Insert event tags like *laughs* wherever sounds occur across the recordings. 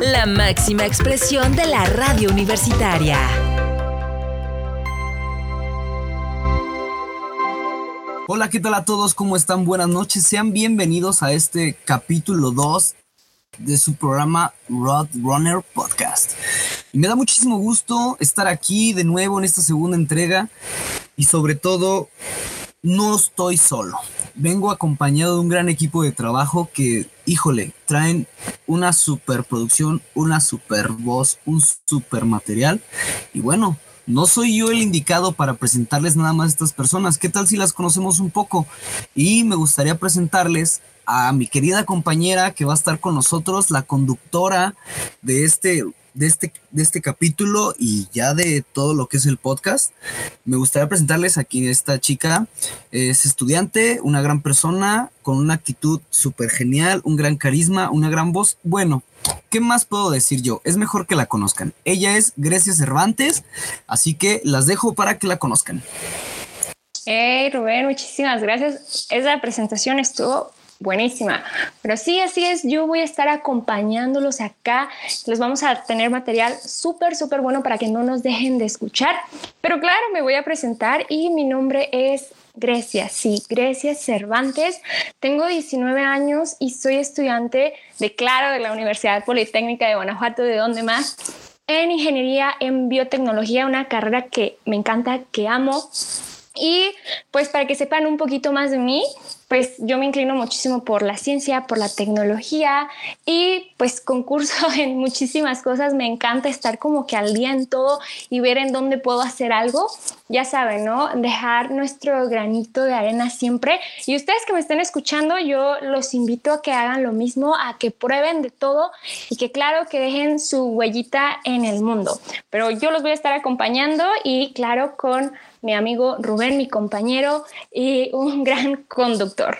La máxima expresión de la radio universitaria. Hola, ¿qué tal a todos? ¿Cómo están? Buenas noches. Sean bienvenidos a este capítulo 2 de su programa Road Runner Podcast. Y me da muchísimo gusto estar aquí de nuevo en esta segunda entrega y sobre todo no estoy solo. Vengo acompañado de un gran equipo de trabajo que, híjole, traen una super producción, una super voz, un super material. Y bueno, no soy yo el indicado para presentarles nada más a estas personas. ¿Qué tal si las conocemos un poco? Y me gustaría presentarles a mi querida compañera que va a estar con nosotros, la conductora de este de este, de este capítulo y ya de todo lo que es el podcast. Me gustaría presentarles aquí esta chica. Es estudiante, una gran persona, con una actitud súper genial, un gran carisma, una gran voz. Bueno, ¿qué más puedo decir yo? Es mejor que la conozcan. Ella es Grecia Cervantes, así que las dejo para que la conozcan. Hey Rubén, muchísimas gracias. Esa presentación estuvo buenísima. Pero sí, así es, yo voy a estar acompañándolos acá. Les vamos a tener material súper, súper bueno para que no nos dejen de escuchar. Pero claro, me voy a presentar y mi nombre es Grecia, sí, Grecia Cervantes. Tengo 19 años y soy estudiante de Claro de la Universidad Politécnica de Guanajuato, ¿de dónde más? En ingeniería en biotecnología, una carrera que me encanta, que amo. Y pues para que sepan un poquito más de mí, pues yo me inclino muchísimo por la ciencia, por la tecnología y pues concurso *laughs* en muchísimas cosas. Me encanta estar como que al día en todo y ver en dónde puedo hacer algo. Ya saben, ¿no? Dejar nuestro granito de arena siempre. Y ustedes que me estén escuchando, yo los invito a que hagan lo mismo, a que prueben de todo y que claro que dejen su huellita en el mundo. Pero yo los voy a estar acompañando y claro con mi amigo Rubén, mi compañero y un gran conductor.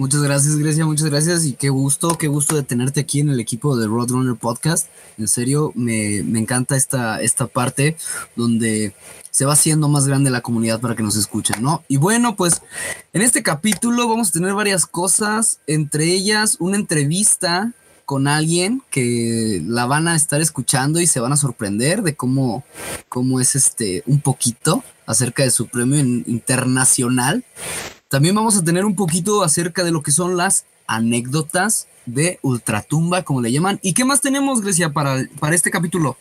Muchas gracias, Grecia, muchas gracias y qué gusto, qué gusto de tenerte aquí en el equipo de Roadrunner Podcast. En serio, me, me encanta esta, esta parte donde se va haciendo más grande la comunidad para que nos escuchen, ¿no? Y bueno, pues en este capítulo vamos a tener varias cosas, entre ellas una entrevista con alguien que la van a estar escuchando y se van a sorprender de cómo, cómo es este un poquito acerca de su premio internacional. También vamos a tener un poquito acerca de lo que son las anécdotas de Ultratumba, como le llaman. ¿Y qué más tenemos, Grecia, para, para este capítulo?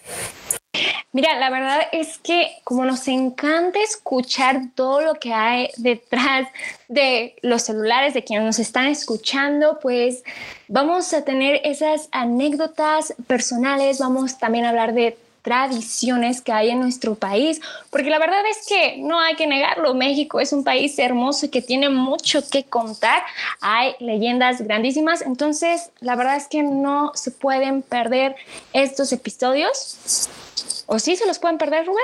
Mira, la verdad es que como nos encanta escuchar todo lo que hay detrás de los celulares de quienes nos están escuchando, pues vamos a tener esas anécdotas personales, vamos también a hablar de tradiciones que hay en nuestro país, porque la verdad es que no hay que negarlo, México es un país hermoso y que tiene mucho que contar, hay leyendas grandísimas, entonces la verdad es que no se pueden perder estos episodios. ¿O sí se los pueden perder, Rubén?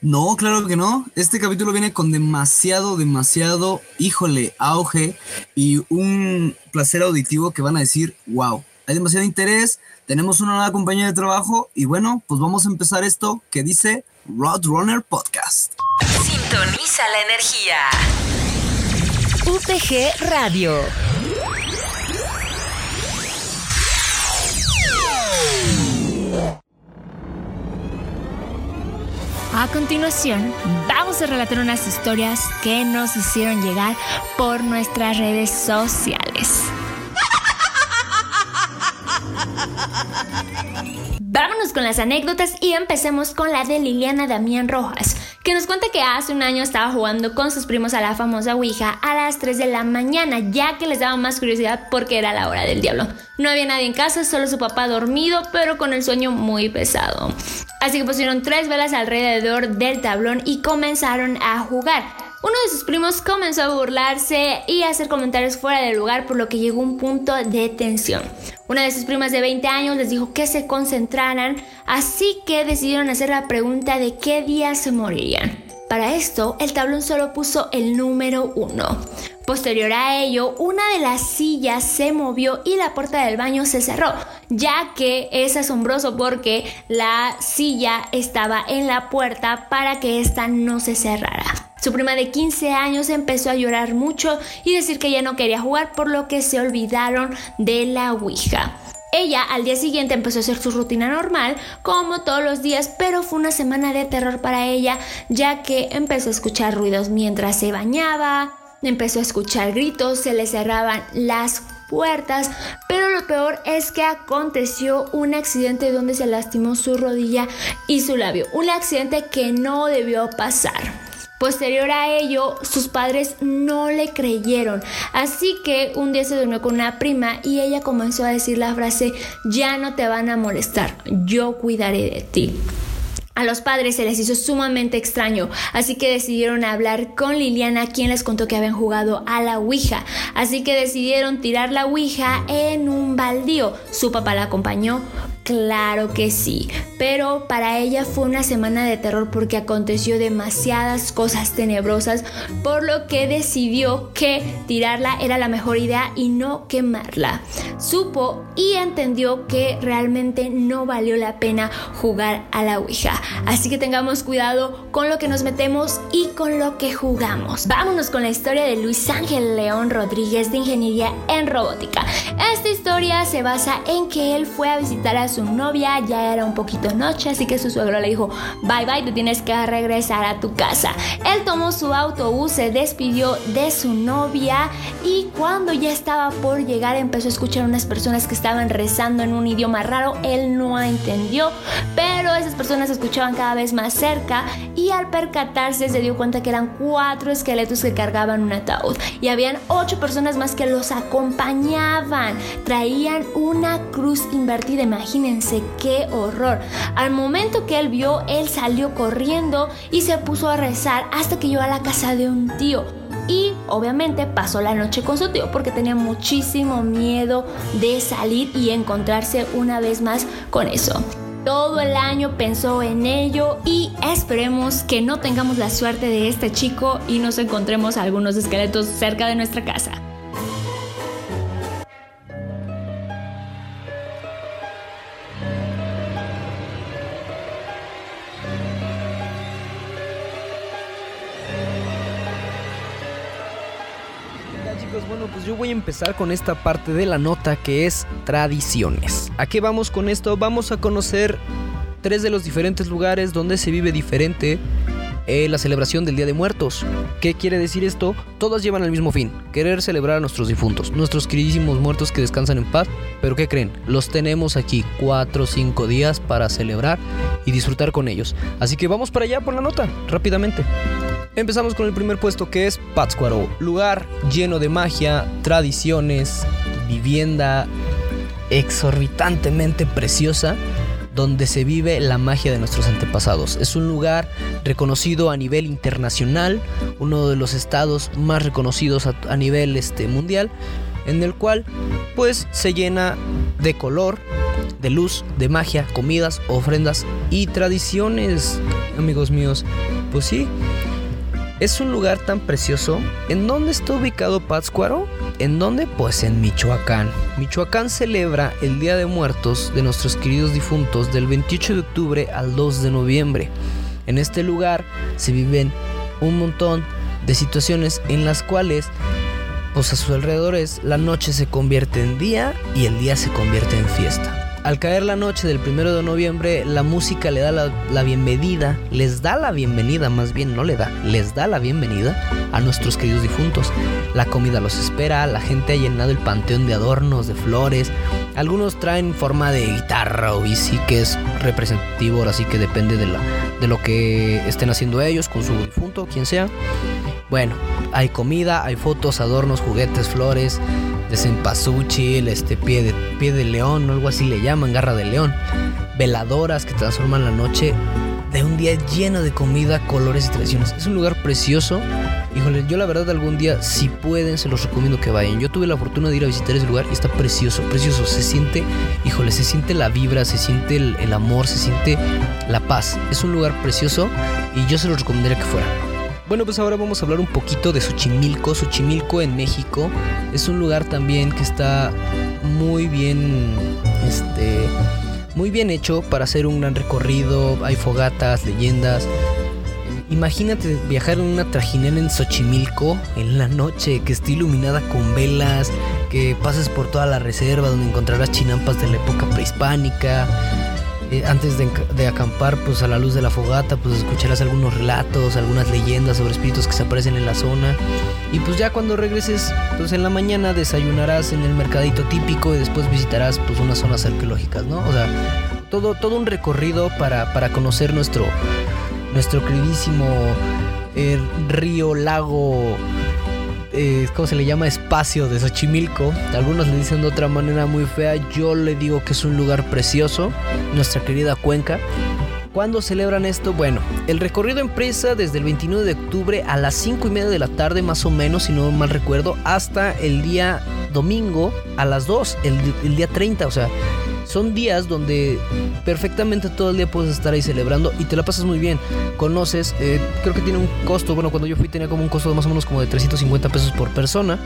No, claro que no. Este capítulo viene con demasiado, demasiado, híjole, auge y un placer auditivo que van a decir, wow, hay demasiado interés, tenemos una nueva compañía de trabajo y bueno, pues vamos a empezar esto que dice Roadrunner Podcast. Sintoniza la energía. UPG Radio. A continuación, vamos a relatar unas historias que nos hicieron llegar por nuestras redes sociales. Vámonos con las anécdotas y empecemos con la de Liliana Damián Rojas, que nos cuenta que hace un año estaba jugando con sus primos a la famosa Ouija a las 3 de la mañana, ya que les daba más curiosidad porque era la hora del diablo. No había nadie en casa, solo su papá dormido, pero con el sueño muy pesado. Así que pusieron tres velas alrededor del tablón y comenzaron a jugar. Uno de sus primos comenzó a burlarse y a hacer comentarios fuera del lugar, por lo que llegó un punto de tensión. Una de sus primas de 20 años les dijo que se concentraran, así que decidieron hacer la pregunta de qué día se morirían. Para esto, el tablón solo puso el número 1. Posterior a ello, una de las sillas se movió y la puerta del baño se cerró, ya que es asombroso porque la silla estaba en la puerta para que ésta no se cerrara. Su prima de 15 años empezó a llorar mucho y decir que ya no quería jugar por lo que se olvidaron de la Ouija. Ella al día siguiente empezó a hacer su rutina normal, como todos los días, pero fue una semana de terror para ella, ya que empezó a escuchar ruidos mientras se bañaba, empezó a escuchar gritos, se le cerraban las puertas, pero lo peor es que aconteció un accidente donde se lastimó su rodilla y su labio, un accidente que no debió pasar. Posterior a ello, sus padres no le creyeron, así que un día se durmió con una prima y ella comenzó a decir la frase, ya no te van a molestar, yo cuidaré de ti. A los padres se les hizo sumamente extraño, así que decidieron hablar con Liliana, quien les contó que habían jugado a la Ouija. Así que decidieron tirar la Ouija en un baldío. Su papá la acompañó, Claro que sí, pero para ella fue una semana de terror porque aconteció demasiadas cosas tenebrosas, por lo que decidió que tirarla era la mejor idea y no quemarla. Supo y entendió que realmente no valió la pena jugar a la Ouija, así que tengamos cuidado con lo que nos metemos y con lo que jugamos. Vámonos con la historia de Luis Ángel León Rodríguez de Ingeniería en Robótica. Esta historia se basa en que él fue a visitar a su novia, ya era un poquito noche, así que su suegro le dijo, bye bye, te tienes que regresar a tu casa. Él tomó su autobús, se despidió de su novia y cuando ya estaba por llegar empezó a escuchar unas personas que estaban rezando en un idioma raro, él no entendió, pero esas personas escuchaban cada vez más cerca y al percatarse se dio cuenta que eran cuatro esqueletos que cargaban un ataúd y habían ocho personas más que los acompañaban, traían una cruz invertida, imagínense Imagínense qué horror. Al momento que él vio, él salió corriendo y se puso a rezar hasta que llegó a la casa de un tío. Y obviamente pasó la noche con su tío porque tenía muchísimo miedo de salir y encontrarse una vez más con eso. Todo el año pensó en ello y esperemos que no tengamos la suerte de este chico y nos encontremos algunos esqueletos cerca de nuestra casa. Bueno, pues yo voy a empezar con esta parte de la nota que es tradiciones. ¿A qué vamos con esto? Vamos a conocer tres de los diferentes lugares donde se vive diferente eh, la celebración del Día de Muertos. ¿Qué quiere decir esto? Todas llevan el mismo fin, querer celebrar a nuestros difuntos, nuestros queridísimos muertos que descansan en paz. Pero ¿qué creen? Los tenemos aquí cuatro o cinco días para celebrar y disfrutar con ellos. Así que vamos para allá por la nota, rápidamente. Empezamos con el primer puesto que es Pátzcuaro, lugar lleno de magia, tradiciones, vivienda exorbitantemente preciosa donde se vive la magia de nuestros antepasados. Es un lugar reconocido a nivel internacional, uno de los estados más reconocidos a, nivel este, mundial, en el cual pues se llena de color, de luz, de magia, comidas, ofrendas y tradiciones, amigos míos. Pues sí, es un lugar tan precioso. ¿En dónde está ubicado Pátzcuaro? ¿En dónde? Pues en Michoacán. Michoacán celebra el Día de Muertos de nuestros queridos difuntos del 28 de octubre al 2 de noviembre. En este lugar se viven un montón de situaciones en las cuales pues a sus alrededores la noche se convierte en día y el día se convierte en fiesta. Al caer la noche del primero de noviembre, la música le da la, bienvenida, les da la bienvenida, más bien no le da, les da la bienvenida a nuestros queridos difuntos. La comida los espera, la gente ha llenado el panteón de adornos, de flores. Algunos traen forma de guitarra o bici, que es representativo, así que depende de, la, de lo que estén haciendo ellos con su difunto, quien sea. Bueno, hay comida, hay fotos, adornos, juguetes, flores de cempasúchil, este pie de, pie de león, o algo así le llaman, garra de león, veladoras que transforman la noche de un día lleno de comida, colores y tradiciones. Es un lugar precioso. Híjole, yo la verdad algún día, si pueden, se los recomiendo que vayan. Yo tuve la fortuna de ir a visitar ese lugar y está precioso, precioso. Se siente, híjole, se siente la vibra, se siente el, el amor, se siente la paz. Es un lugar precioso y yo se los recomendaría que fueran. Bueno, pues ahora vamos a hablar un poquito de Xochimilco. Xochimilco en México es un lugar también que está muy bien, este, muy bien hecho para hacer un gran recorrido. Hay fogatas, leyendas. Imagínate viajar en una trajinera en Xochimilco en la noche, que esté iluminada con velas, que pases por toda la reserva donde encontrarás chinampas de la época prehispánica. Eh, antes de, de, acampar, pues a la luz de la fogata, pues escucharás algunos relatos, algunas leyendas sobre espíritus que se aparecen en la zona. Y pues ya cuando regreses, pues en la mañana desayunarás en el mercadito típico y después visitarás pues unas zonas arqueológicas, ¿no? O sea, todo, todo un recorrido para, para conocer nuestro, nuestro queridísimo eh, río, lago, eh, ¿cómo se le llama? Espacio de Xochimilco. Algunos le dicen de otra manera muy fea. Yo le digo que es un lugar precioso. Nuestra querida cuenca. ¿Cuándo celebran esto? Bueno, el recorrido empieza desde el 29 de octubre a las 5 y media de la tarde, más o menos, si no mal recuerdo, hasta el día domingo a las 2, el, el día 30. O sea, son días donde perfectamente todo el día puedes estar ahí celebrando y te la pasas muy bien. Conoces, eh, creo que tiene un costo, bueno, cuando yo fui tenía como un costo de más o menos como de 350 pesos por persona.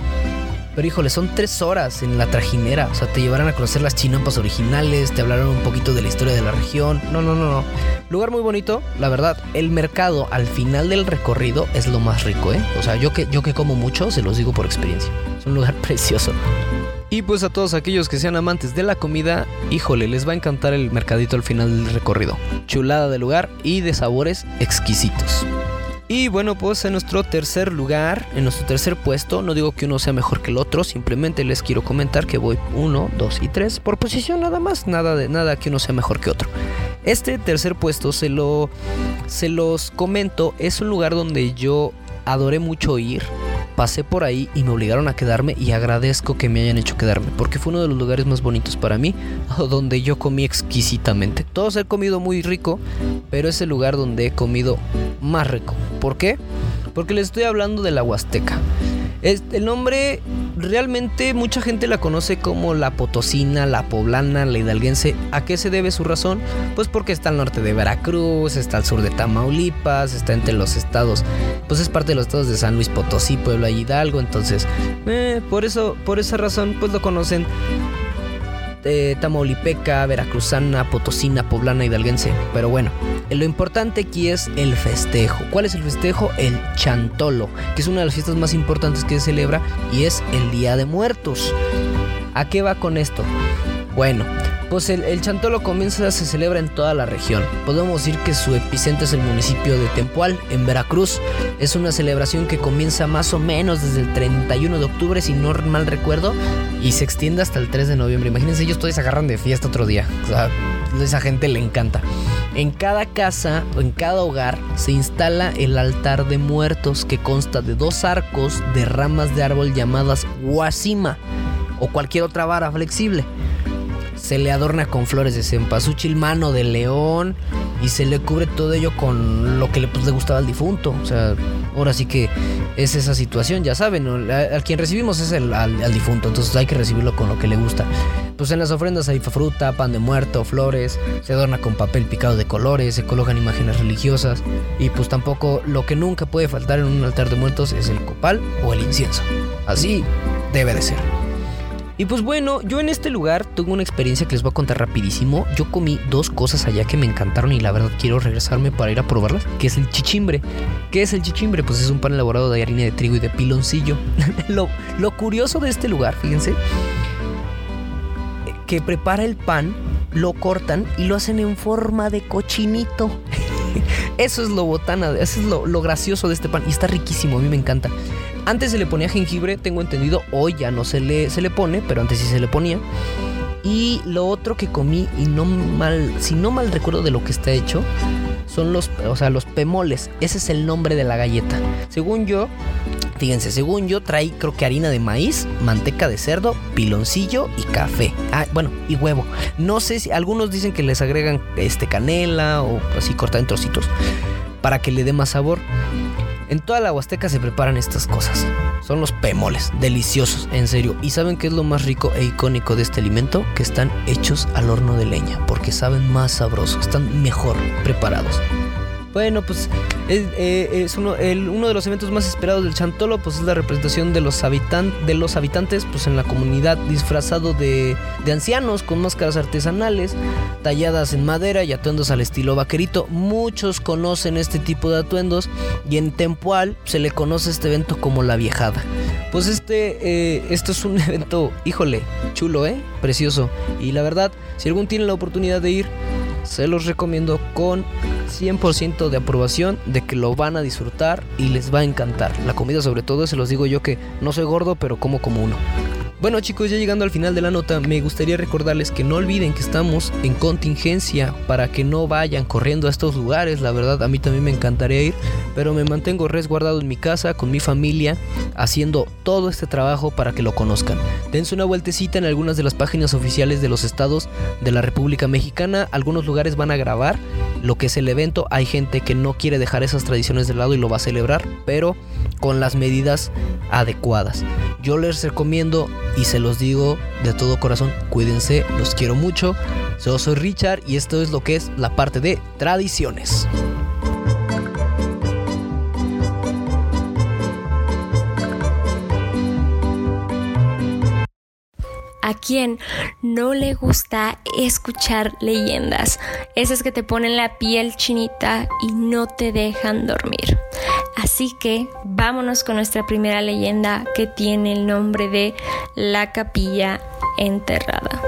Pero híjole, son tres horas en la trajinera. O sea, te llevarán a conocer las chinampas originales, te hablarán un poquito de la historia de la región. No, no, no, no. Lugar muy bonito, la verdad. El mercado al final del recorrido es lo más rico, ¿eh? O sea, yo que, yo que como mucho, se los digo por experiencia. Es un lugar *laughs* precioso. Y pues a todos aquellos que sean amantes de la comida, híjole, les va a encantar el mercadito al final del recorrido. Chulada de lugar y de sabores exquisitos. Y bueno, pues en nuestro tercer lugar, en nuestro tercer puesto, no digo que uno sea mejor que el otro, simplemente les quiero comentar que voy uno, dos y tres por posición nada más, nada de nada que uno sea mejor que otro. Este tercer puesto se lo se los comento, es un lugar donde yo adoré mucho ir. Pasé por ahí y me obligaron a quedarme y agradezco que me hayan hecho quedarme porque fue uno de los lugares más bonitos para mí, *laughs* donde yo comí exquisitamente. Todos he comido muy rico, pero es el lugar donde he comido más rico. ¿Por qué? Porque les estoy hablando de la Huasteca. el nombre realmente mucha gente la conoce como la potosina, la poblana, la hidalguense. ¿A qué se debe su razón? Pues porque está al norte de Veracruz, está al sur de Tamaulipas, está entre los estados, pues es parte de los estados de San Luis Potosí, Puebla y Hidalgo. Entonces, eh, por eso, por esa razón, pues lo conocen tamaulipeca, veracruzana, potosina, poblana, hidalguense. Pero bueno, lo importante aquí es el festejo. ¿Cuál es el festejo? El chantolo, que es una de las fiestas más importantes que se celebra y es el Día de Muertos. ¿A qué va con esto? Bueno, pues el, Chantolo comienza, se celebra en toda la región. Podemos decir que su epicentro es el municipio de Tempual, en Veracruz. Es una celebración que comienza más o menos desde el 31 de octubre, si no mal recuerdo, y se extiende hasta el 3 de noviembre. Imagínense, ellos todos se agarran de fiesta otro día. O sea, a esa gente le encanta. En cada casa o en cada hogar se instala el altar de muertos que consta de dos arcos de ramas de árbol llamadas guasima o cualquier otra vara flexible se le adorna con flores de cempasúchil, mano de león y se le cubre todo ello con lo que le, pues, gustaba al difunto. O sea, ahora sí que es esa situación, ya saben, al quien recibimos es el, al, difunto, entonces hay que recibirlo con lo que le gusta. Pues en las ofrendas hay fruta, pan de muerto, flores, se adorna con papel picado de colores, se colocan imágenes religiosas y pues tampoco lo que nunca puede faltar en un altar de muertos es el copal o el incienso. Así debe de ser. Y pues bueno, yo en este lugar tuve una experiencia que les voy a contar rapidísimo. Yo comí dos cosas allá que me encantaron y la verdad quiero regresarme para ir a probarlas, que es el chichimbre. ¿Qué es el chichimbre? Pues es un pan elaborado de harina de trigo y de piloncillo. *laughs* lo, lo curioso de este lugar, fíjense, que prepara el pan, lo cortan y lo hacen en forma de cochinito. *laughs* Eso es lo botana, eso es lo, lo, gracioso de este pan. Y está riquísimo, a mí me encanta. Antes se le ponía jengibre, tengo entendido, hoy ya no se le, se le pone, pero antes sí se le ponía. Y lo otro que comí, y no mal, si no mal recuerdo de lo que está hecho, son los, o sea, los pemoles. Ese es el nombre de la galleta. Según yo, fíjense, según yo trae creo que harina de maíz, manteca de cerdo, piloncillo y café. Ah, bueno, y huevo. No sé si algunos dicen que les agregan este canela o así corta en trocitos para que le dé más sabor. En toda la Huasteca se preparan estas cosas. Son los pemoles, deliciosos, en serio. ¿Y saben qué es lo más rico e icónico de este alimento? Que están hechos al horno de leña, porque saben más sabroso, están mejor preparados. Bueno, pues eh, es, uno, uno, de los eventos más esperados del Chantolo, pues es la representación de los, de los habitantes pues en la comunidad disfrazado de, ancianos con máscaras artesanales talladas en madera y atuendos al estilo vaquerito. Muchos conocen este tipo de atuendos y en Tempoal se le conoce este evento como la viejada. Pues este, eh, esto es un *laughs* evento, híjole, chulo, ¿eh? Precioso. Y la verdad, si algún tiene la oportunidad de ir, se los recomiendo con 100% de aprobación de que lo van a disfrutar y les va a encantar. La comida sobre todo, se los digo yo que no soy gordo, pero como como uno. Bueno chicos, ya llegando al final de la nota, me gustaría recordarles que no olviden que estamos en contingencia para que no vayan corriendo a estos lugares. La verdad, a mí también me encantaría ir, pero me mantengo resguardado en mi casa con mi familia, haciendo todo este trabajo para que lo conozcan. Dense una vueltecita en algunas de las páginas oficiales de los estados de la República Mexicana. Algunos lugares van a grabar lo que es el evento. Hay gente que no quiere dejar esas tradiciones de lado y lo va a celebrar, pero con las medidas adecuadas. Yo les recomiendo y se los digo de todo corazón, cuídense, los quiero mucho. Yo soy Richard y esto es lo que es la parte de tradiciones. A quien no le gusta escuchar leyendas, esas que te ponen la piel chinita y no te dejan dormir. Así que vámonos con nuestra primera leyenda que tiene el nombre de La Capilla Enterrada.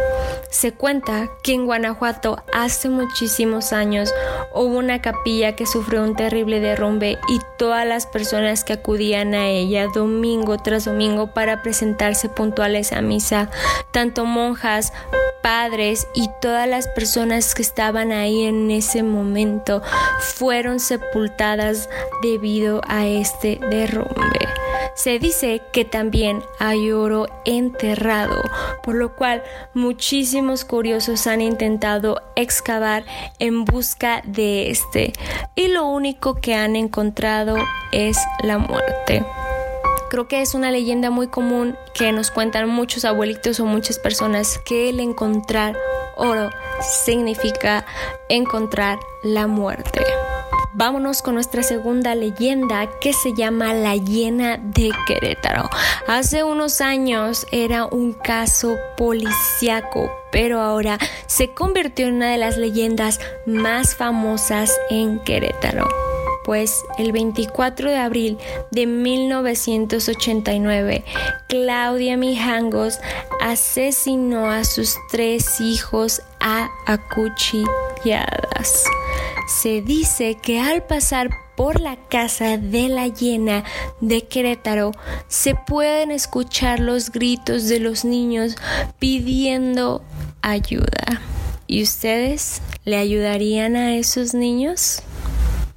Se cuenta que en Guanajuato hace muchísimos años hubo una capilla que sufrió un terrible derrumbe y todas las personas que acudían a ella domingo tras domingo para presentarse puntuales a misa, tanto monjas, padres y todas las personas que estaban ahí en ese momento fueron sepultadas debido a este derrumbe. Se dice que también hay oro enterrado, por lo cual muchísimos curiosos han intentado excavar en busca de este y lo único que han encontrado es la muerte. Creo que es una leyenda muy común que nos cuentan muchos abuelitos o muchas personas que el encontrar oro significa encontrar la muerte. Vámonos con nuestra segunda leyenda que se llama La Hiena de Querétaro. Hace unos años era un caso policíaco, pero ahora se convirtió en una de las leyendas más famosas en Querétaro pues el 24 de abril de 1989, Claudia Mijangos asesinó a sus tres hijos a Se dice que al pasar por la casa de la hiena de Querétaro se pueden escuchar los gritos de los niños pidiendo ayuda. ¿Y ustedes le ayudarían a esos niños?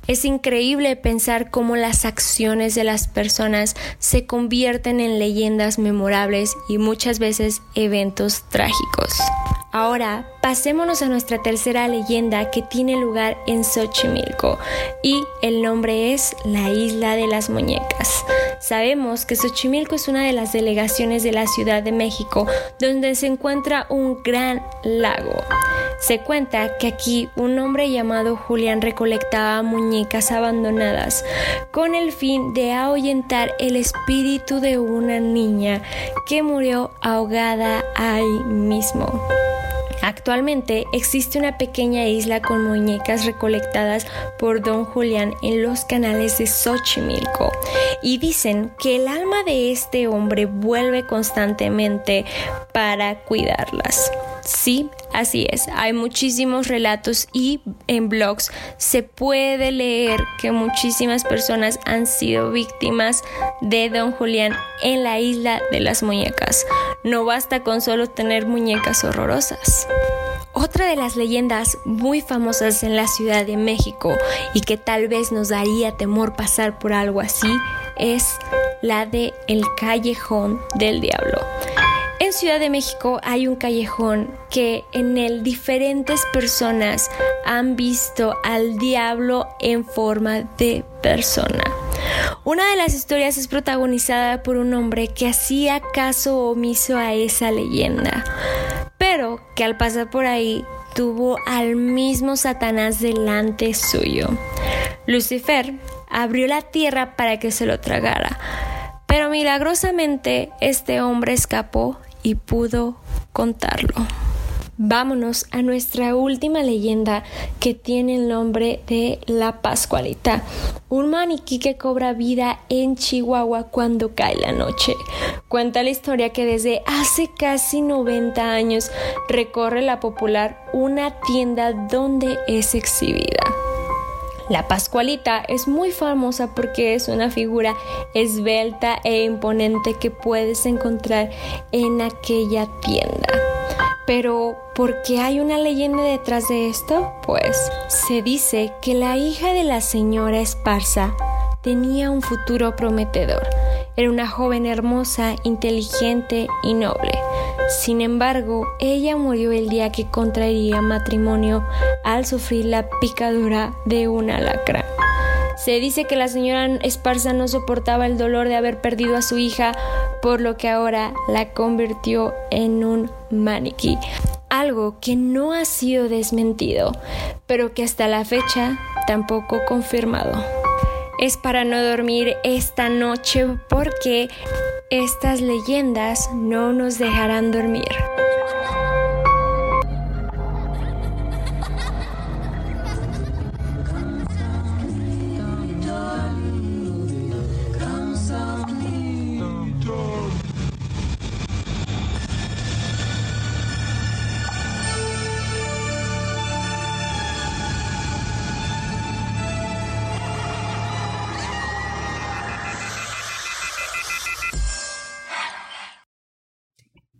Es increíble pensar cómo las acciones de las personas se convierten en leyendas memorables y muchas veces eventos trágicos. Ahora, pasémonos a nuestra tercera leyenda que tiene lugar en Xochimilco y el nombre es la Isla de las Muñecas. Sabemos que Xochimilco es una de las delegaciones de la Ciudad de México donde se encuentra un gran lago. Se cuenta que aquí un hombre llamado Julián recolectaba muñecas abandonadas con el fin de ahuyentar el espíritu de una niña que murió ahogada ahí mismo. Actualmente existe una pequeña isla con muñecas recolectadas por don Julián en los canales de Xochimilco y dicen que el alma de este hombre vuelve constantemente para cuidarlas. Sí, así es. Hay muchísimos relatos y en blogs se puede leer que muchísimas personas han sido víctimas de Don Julián en la isla de las muñecas. No basta con solo tener muñecas horrorosas. Otra de las leyendas muy famosas en la Ciudad de México y que tal vez nos daría temor pasar por algo así es la de el callejón del diablo. En Ciudad de México hay un callejón que en él diferentes personas han visto al diablo en forma de persona. Una de las historias es protagonizada por un hombre que hacía caso omiso a esa leyenda, pero que al pasar por ahí tuvo al mismo Satanás delante suyo. Lucifer abrió la tierra para que se lo tragara, pero milagrosamente este hombre escapó y pudo contarlo. Vámonos a nuestra última leyenda que tiene el nombre de la Pascualita, un maniquí que cobra vida en Chihuahua cuando cae la noche. Cuenta la historia que desde hace casi 90 años recorre la popular una tienda donde es exhibida. La Pascualita es muy famosa porque es una figura esbelta e imponente que puedes encontrar en aquella tienda. Pero, ¿por qué hay una leyenda detrás de esto? Pues se dice que la hija de la señora Esparza tenía un futuro prometedor. Era una joven hermosa, inteligente y noble. Sin embargo, ella murió el día que contraería matrimonio al sufrir la picadura de un alacrán. Se dice que la señora Esparza no soportaba el dolor de haber perdido a su hija, por lo que ahora la convirtió en un maniquí. Algo que no ha sido desmentido, pero que hasta la fecha tampoco confirmado. Es para no dormir esta noche porque estas leyendas no nos dejarán dormir.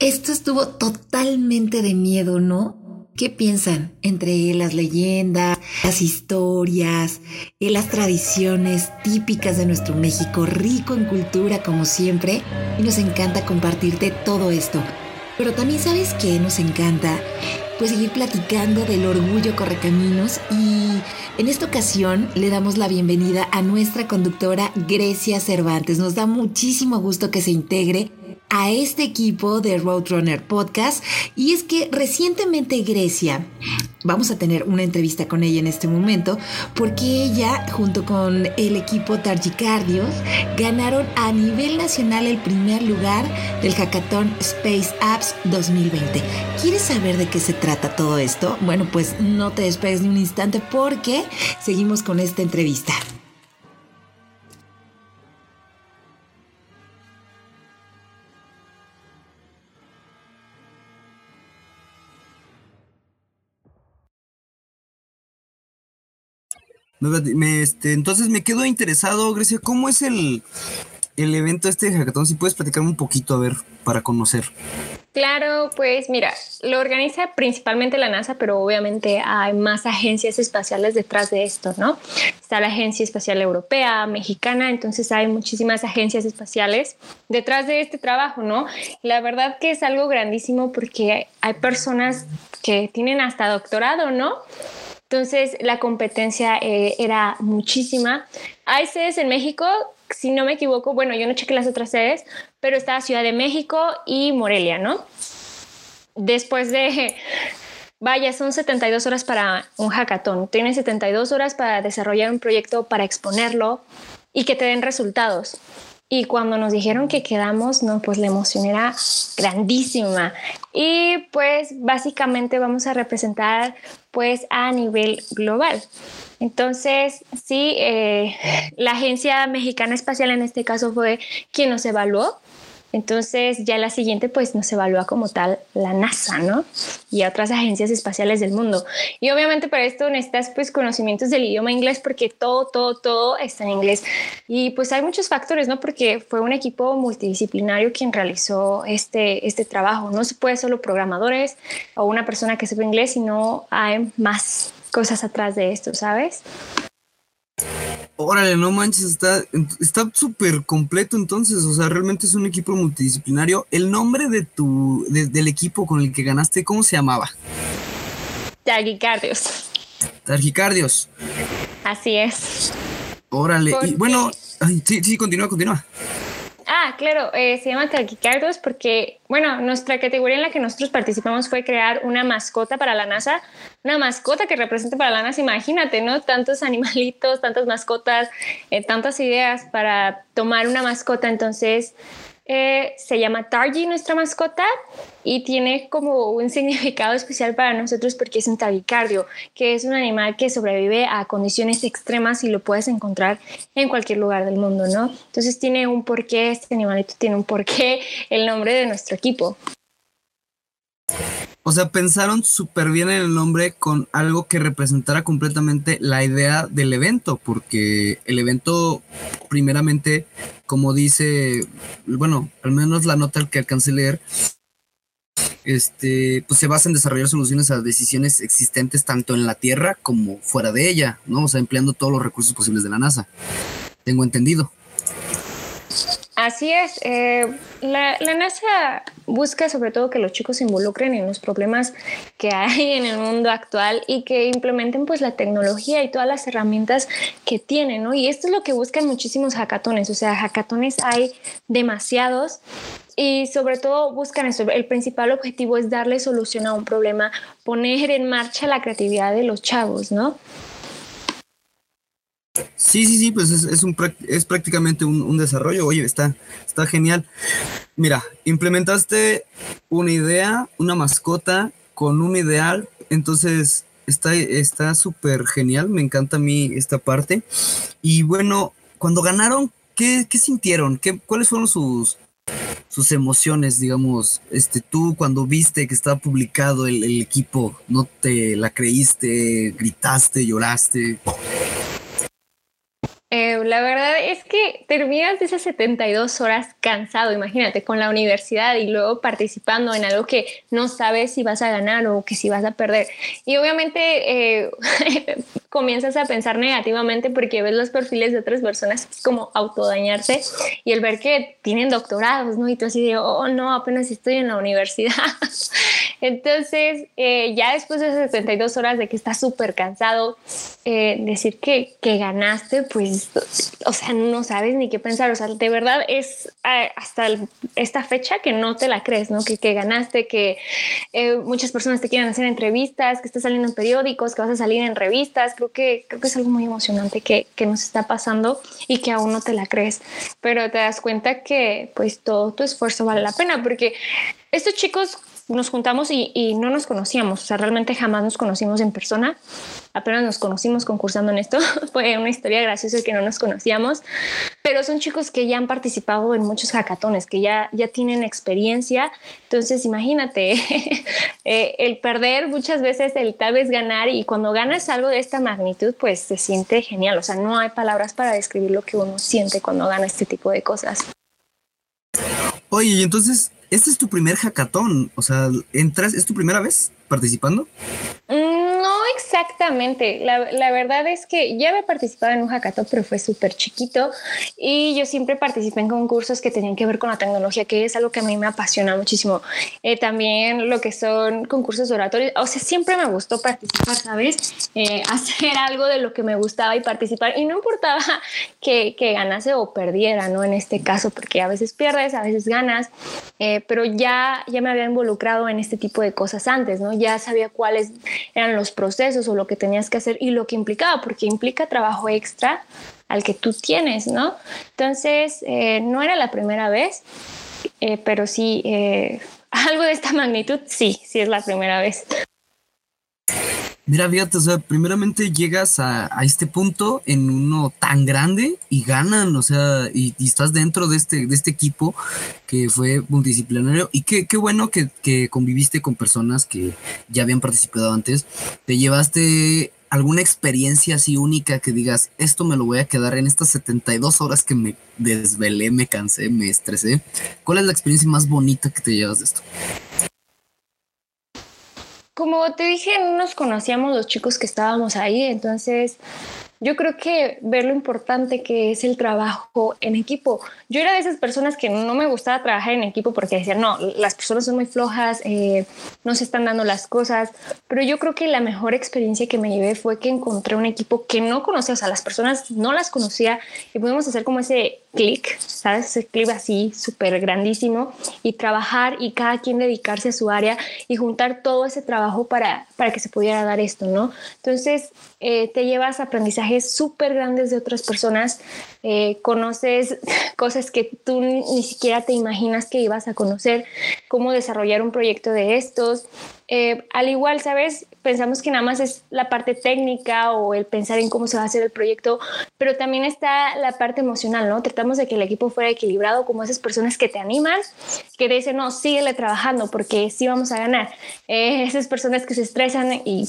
Esto estuvo totalmente de miedo, ¿no? ¿Qué piensan? Entre las leyendas, las historias, y las tradiciones típicas de nuestro México, rico en cultura como siempre, y nos encanta compartirte todo esto. Pero también sabes que nos encanta pues seguir platicando del orgullo correcaminos y en esta ocasión le damos la bienvenida a nuestra conductora Grecia Cervantes. Nos da muchísimo gusto que se integre a este equipo de Roadrunner Podcast y es que recientemente Grecia, vamos a tener una entrevista con ella en este momento, porque ella junto con el equipo Targicardios ganaron a nivel nacional el primer lugar del Hackathon Space Apps 2020. ¿Quieres saber de qué se trata todo esto? Bueno, pues no te despegues ni un instante porque seguimos con esta entrevista. Me, este, entonces me quedo interesado, Grecia, ¿cómo es el, el evento este de Hackathon? Si puedes platicarme un poquito, a ver, para conocer. Claro, pues mira, lo organiza principalmente la NASA, pero obviamente hay más agencias espaciales detrás de esto, ¿no? Está la Agencia Espacial Europea, Mexicana, entonces hay muchísimas agencias espaciales detrás de este trabajo, ¿no? La verdad que es algo grandísimo porque hay personas que tienen hasta doctorado, ¿no? Entonces la competencia eh, era muchísima. Hay sedes en México, si no me equivoco, bueno, yo no chequé las otras sedes, pero está Ciudad de México y Morelia, ¿no? Después de, vaya, son 72 horas para un hackathon. Tienes 72 horas para desarrollar un proyecto, para exponerlo y que te den resultados. Y cuando nos dijeron que quedamos, no, pues la emoción era grandísima. Y pues básicamente vamos a representar pues a nivel global. Entonces, sí, eh, la Agencia Mexicana Espacial en este caso fue quien nos evaluó entonces ya la siguiente pues nos evalúa como tal la NASA, ¿no? Y otras agencias espaciales del mundo. Y obviamente para esto necesitas pues conocimientos del idioma inglés porque todo, todo, todo está en inglés. Y pues hay muchos factores, ¿no? Porque fue un equipo multidisciplinario quien realizó este, este trabajo. No se puede solo programadores o una persona que sepa inglés, sino hay más cosas atrás de esto, ¿sabes? Órale, no manches, está está súper completo entonces, o sea, realmente es un equipo multidisciplinario. El nombre de tu del equipo con el que ganaste, ¿cómo se llamaba? Targicardios. Targicardios. Así es. Órale, y bueno, sí, sí, continúa, continúa. Ah, claro, eh, se llama taquicardos porque, bueno, nuestra categoría en la que nosotros participamos fue crear una mascota para la NASA, una mascota que represente para la NASA, imagínate, ¿no? Tantos animalitos, tantas mascotas, eh, tantas ideas para tomar una mascota, entonces eh, se llama Targi nuestra mascota y tiene como un significado especial para nosotros porque es un taquicardio, que es un animal que sobrevive a condiciones extremas y lo puedes encontrar en cualquier lugar del mundo, ¿no? Entonces tiene un porqué, este animalito tiene un porqué, el nombre de nuestro equipo. O sea, pensaron súper bien en el nombre con algo que representara completamente la idea del evento, porque el evento, primeramente, como dice, bueno, al menos la nota que alcancé a leer, este, pues se basa en desarrollar soluciones a decisiones existentes tanto en la Tierra como fuera de ella, ¿no? O sea, empleando todos los recursos posibles de la NASA. Tengo entendido. Así es. Eh, la, NASA busca sobre todo que los chicos se involucren en los problemas que hay en el mundo actual y que implementen pues la tecnología y todas las herramientas que tienen, ¿no? Y esto es lo que buscan muchísimos hackatones. O sea, hackatones hay demasiados y sobre todo buscan eso. El principal objetivo es darle solución a un problema, poner en marcha la creatividad de los chavos, ¿no? Sí, sí, sí, pues es, prácticamente un, desarrollo. Oye, está, genial. Mira, implementaste una idea, una mascota con un ideal, entonces está súper genial, me encanta a mí esta parte. Y bueno, cuando ganaron, ¿qué, sintieron? ¿Qué, ¿Cuáles fueron sus, sus emociones, digamos, este, tú cuando viste que estaba publicado el, el equipo, no te la creíste, gritaste, lloraste? Eh, la verdad es que terminas de esas 72 horas cansado, imagínate, con la universidad y luego participando en algo que no sabes si vas a ganar o que si vas a perder. Y obviamente eh, *laughs* comienzas a pensar negativamente porque ves los perfiles de otras personas como autodañarse y el ver que tienen doctorados, ¿no? Y tú así de, oh, no, apenas estoy en la universidad. *laughs* Entonces, eh, ya después de esas 72 horas de que estás súper cansado, decir que, que ganaste, pues o sea, no sabes ni qué pensar. O sea, de verdad es eh, hasta esta fecha que no te la crees, ¿no? Que, que ganaste, que eh, muchas personas te quieren hacer entrevistas, que estás saliendo en periódicos, que vas a salir en revistas. Creo que, creo que es algo muy emocionante que, que nos está pasando y que aún no te la crees. Pero te das cuenta que pues todo tu esfuerzo vale la pena porque estos chicos nos juntamos y, no nos conocíamos, o sea, realmente jamás nos conocimos en persona, apenas nos conocimos concursando en esto, *laughs* fue una historia graciosa que no nos conocíamos, pero son chicos que ya han participado en muchos hackatones, que ya, ya tienen experiencia, entonces imagínate, *laughs* eh, el perder muchas veces, el tal vez ganar y cuando ganas algo de esta magnitud, pues se siente genial, o sea, no hay palabras para describir lo que uno siente cuando gana este tipo de cosas. Oye, y entonces este es tu primer hackathon, o sea, entras, ¿es tu primera vez participando? Mm, no exactamente. La, verdad es que ya había participado en un hackathon, pero fue súper chiquito y yo siempre participé en concursos que tenían que ver con la tecnología, que es algo que a mí me apasiona muchísimo. Eh, también lo que son concursos oratorios, o sea, siempre me gustó participar, ¿sabes? Eh, *laughs* hacer algo de lo que me gustaba y participar y no importaba que, que, ganase o perdiera, ¿no? En este caso, porque a veces pierdes, a veces ganas, eh, pero ya, ya me había involucrado en este tipo de cosas antes, ¿no? Ya sabía cuáles eran los procesos o lo que tenías que hacer y lo que implicaba, porque implica trabajo extra al que tú tienes, ¿no? Entonces, eh, no era la primera vez, eh, pero sí, eh, *laughs* algo de esta magnitud, sí, sí es la primera vez. Mira, fíjate, o sea, primeramente llegas a, este punto en uno tan grande y ganan, o sea, y, estás dentro de este, de este equipo que fue multidisciplinario y qué, qué bueno que, que, conviviste con personas que ya habían participado antes. Te llevaste alguna experiencia así única que digas, esto me lo voy a quedar en estas 72 horas que me desvelé, me cansé, me estresé. ¿Cuál es la experiencia más bonita que te llevas de esto? Como te dije, no nos conocíamos los chicos que estábamos ahí, entonces yo creo que ver lo importante que es el trabajo en equipo. Yo era de esas personas que no me gustaba trabajar en equipo porque decían, no, las personas son muy flojas, eh, no se están dando las cosas, pero yo creo que la mejor experiencia que me llevé fue que encontré un equipo que no conocía, o sea, las personas no las conocía y pudimos hacer como ese clic, ¿sabes? Ese clic así súper grandísimo y trabajar y cada quien dedicarse a su área y juntar todo ese trabajo para, para que se pudiera dar esto, ¿no? Entonces, eh, te llevas aprendizajes súper grandes de otras personas, eh, conoces *laughs* cosas que tú ni siquiera te imaginas que ibas a conocer, cómo desarrollar un proyecto de estos. Eh, al igual, ¿sabes? Pensamos que nada más es la parte técnica o el pensar en cómo se va a hacer el proyecto, pero también está la parte emocional, ¿no? Tratamos de que el equipo fuera equilibrado, como esas personas que te animan, que te dicen, no, síguele trabajando porque sí vamos a ganar. esas personas que se estresan y,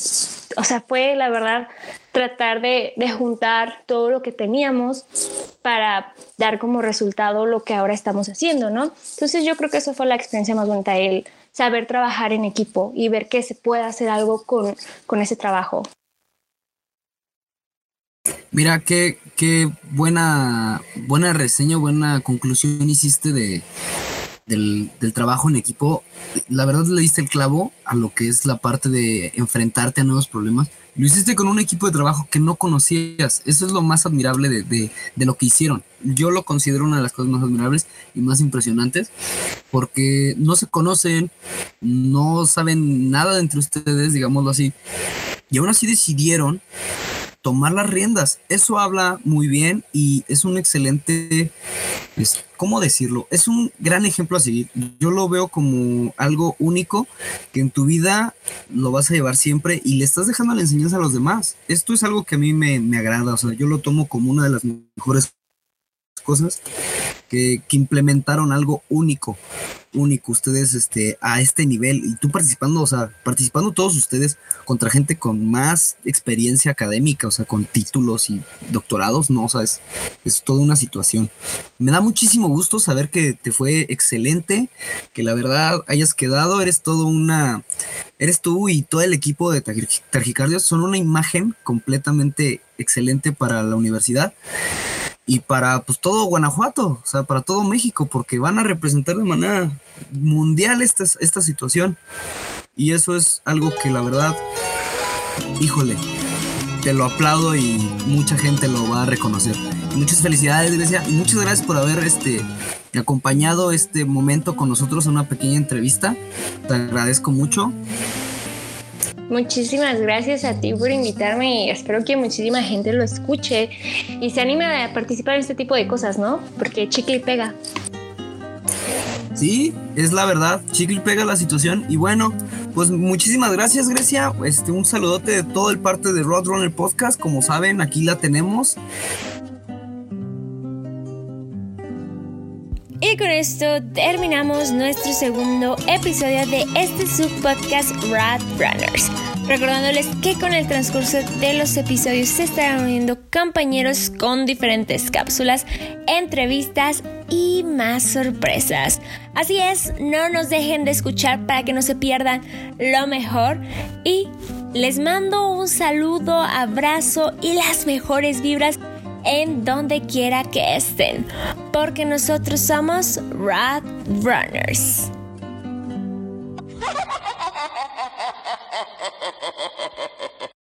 o sea, fue la verdad tratar de, juntar todo lo que teníamos para dar como resultado lo que ahora estamos haciendo, ¿no? Entonces yo creo que eso fue la experiencia más bonita, el saber trabajar en equipo y ver que se puede hacer algo con, ese trabajo. Mira, qué, qué buena, buena reseña, buena conclusión hiciste de, del, del, trabajo en equipo. La verdad le diste el clavo a lo que es la parte de enfrentarte a nuevos problemas. Lo hiciste con un equipo de trabajo que no conocías. Eso es lo más admirable de, de, lo que hicieron. Yo lo considero una de las cosas más admirables y más impresionantes porque no se conocen, no saben nada entre ustedes, digámoslo así. Y aún así decidieron tomar las riendas. Eso habla muy bien y es un excelente, pues, ¿cómo decirlo? Es un gran ejemplo a seguir. Yo lo veo como algo único que en tu vida lo vas a llevar siempre y le estás dejando la enseñanza a los demás. Esto es algo que a mí me, me agrada, o sea, yo lo tomo como una de las mejores cosas que, implementaron algo único único ustedes este, a este nivel. Y tú participando, o sea, participando todos ustedes contra gente con más experiencia académica, o sea, con títulos y doctorados, no, o sea, es, es toda una situación. Me da muchísimo gusto saber que te fue excelente, que la verdad hayas quedado, eres todo una, eres tú y todo el equipo de Targicardios. Son una imagen completamente excelente para la universidad y para pues todo Guanajuato, o sea, para todo México, porque van a representar de manera mundial esta, esta situación. Y eso es algo que la verdad, híjole, te lo aplaudo y mucha gente lo va a reconocer. Muchas felicidades, Grecia, y muchas gracias por haber este, acompañado este momento con nosotros en una pequeña entrevista. Te agradezco mucho. Muchísimas gracias a ti por invitarme y espero que muchísima gente lo escuche y se anime a participar en este tipo de cosas, ¿no? Porque chicle pega. Sí, es la verdad, chicle pega la situación y bueno, pues muchísimas gracias Grecia, este un saludote de todo el parte de Roadrunner Podcast, como saben, aquí la tenemos Y con esto terminamos nuestro segundo episodio de este subpodcast Rat Runners. Recordándoles que con el transcurso de los episodios se estarán uniendo compañeros con diferentes cápsulas, entrevistas y más sorpresas. Así es, no nos dejen de escuchar para que no se pierdan lo mejor y les mando un saludo, abrazo y las mejores vibras en donde quiera que estén, porque nosotros somos Rad Runners. *laughs*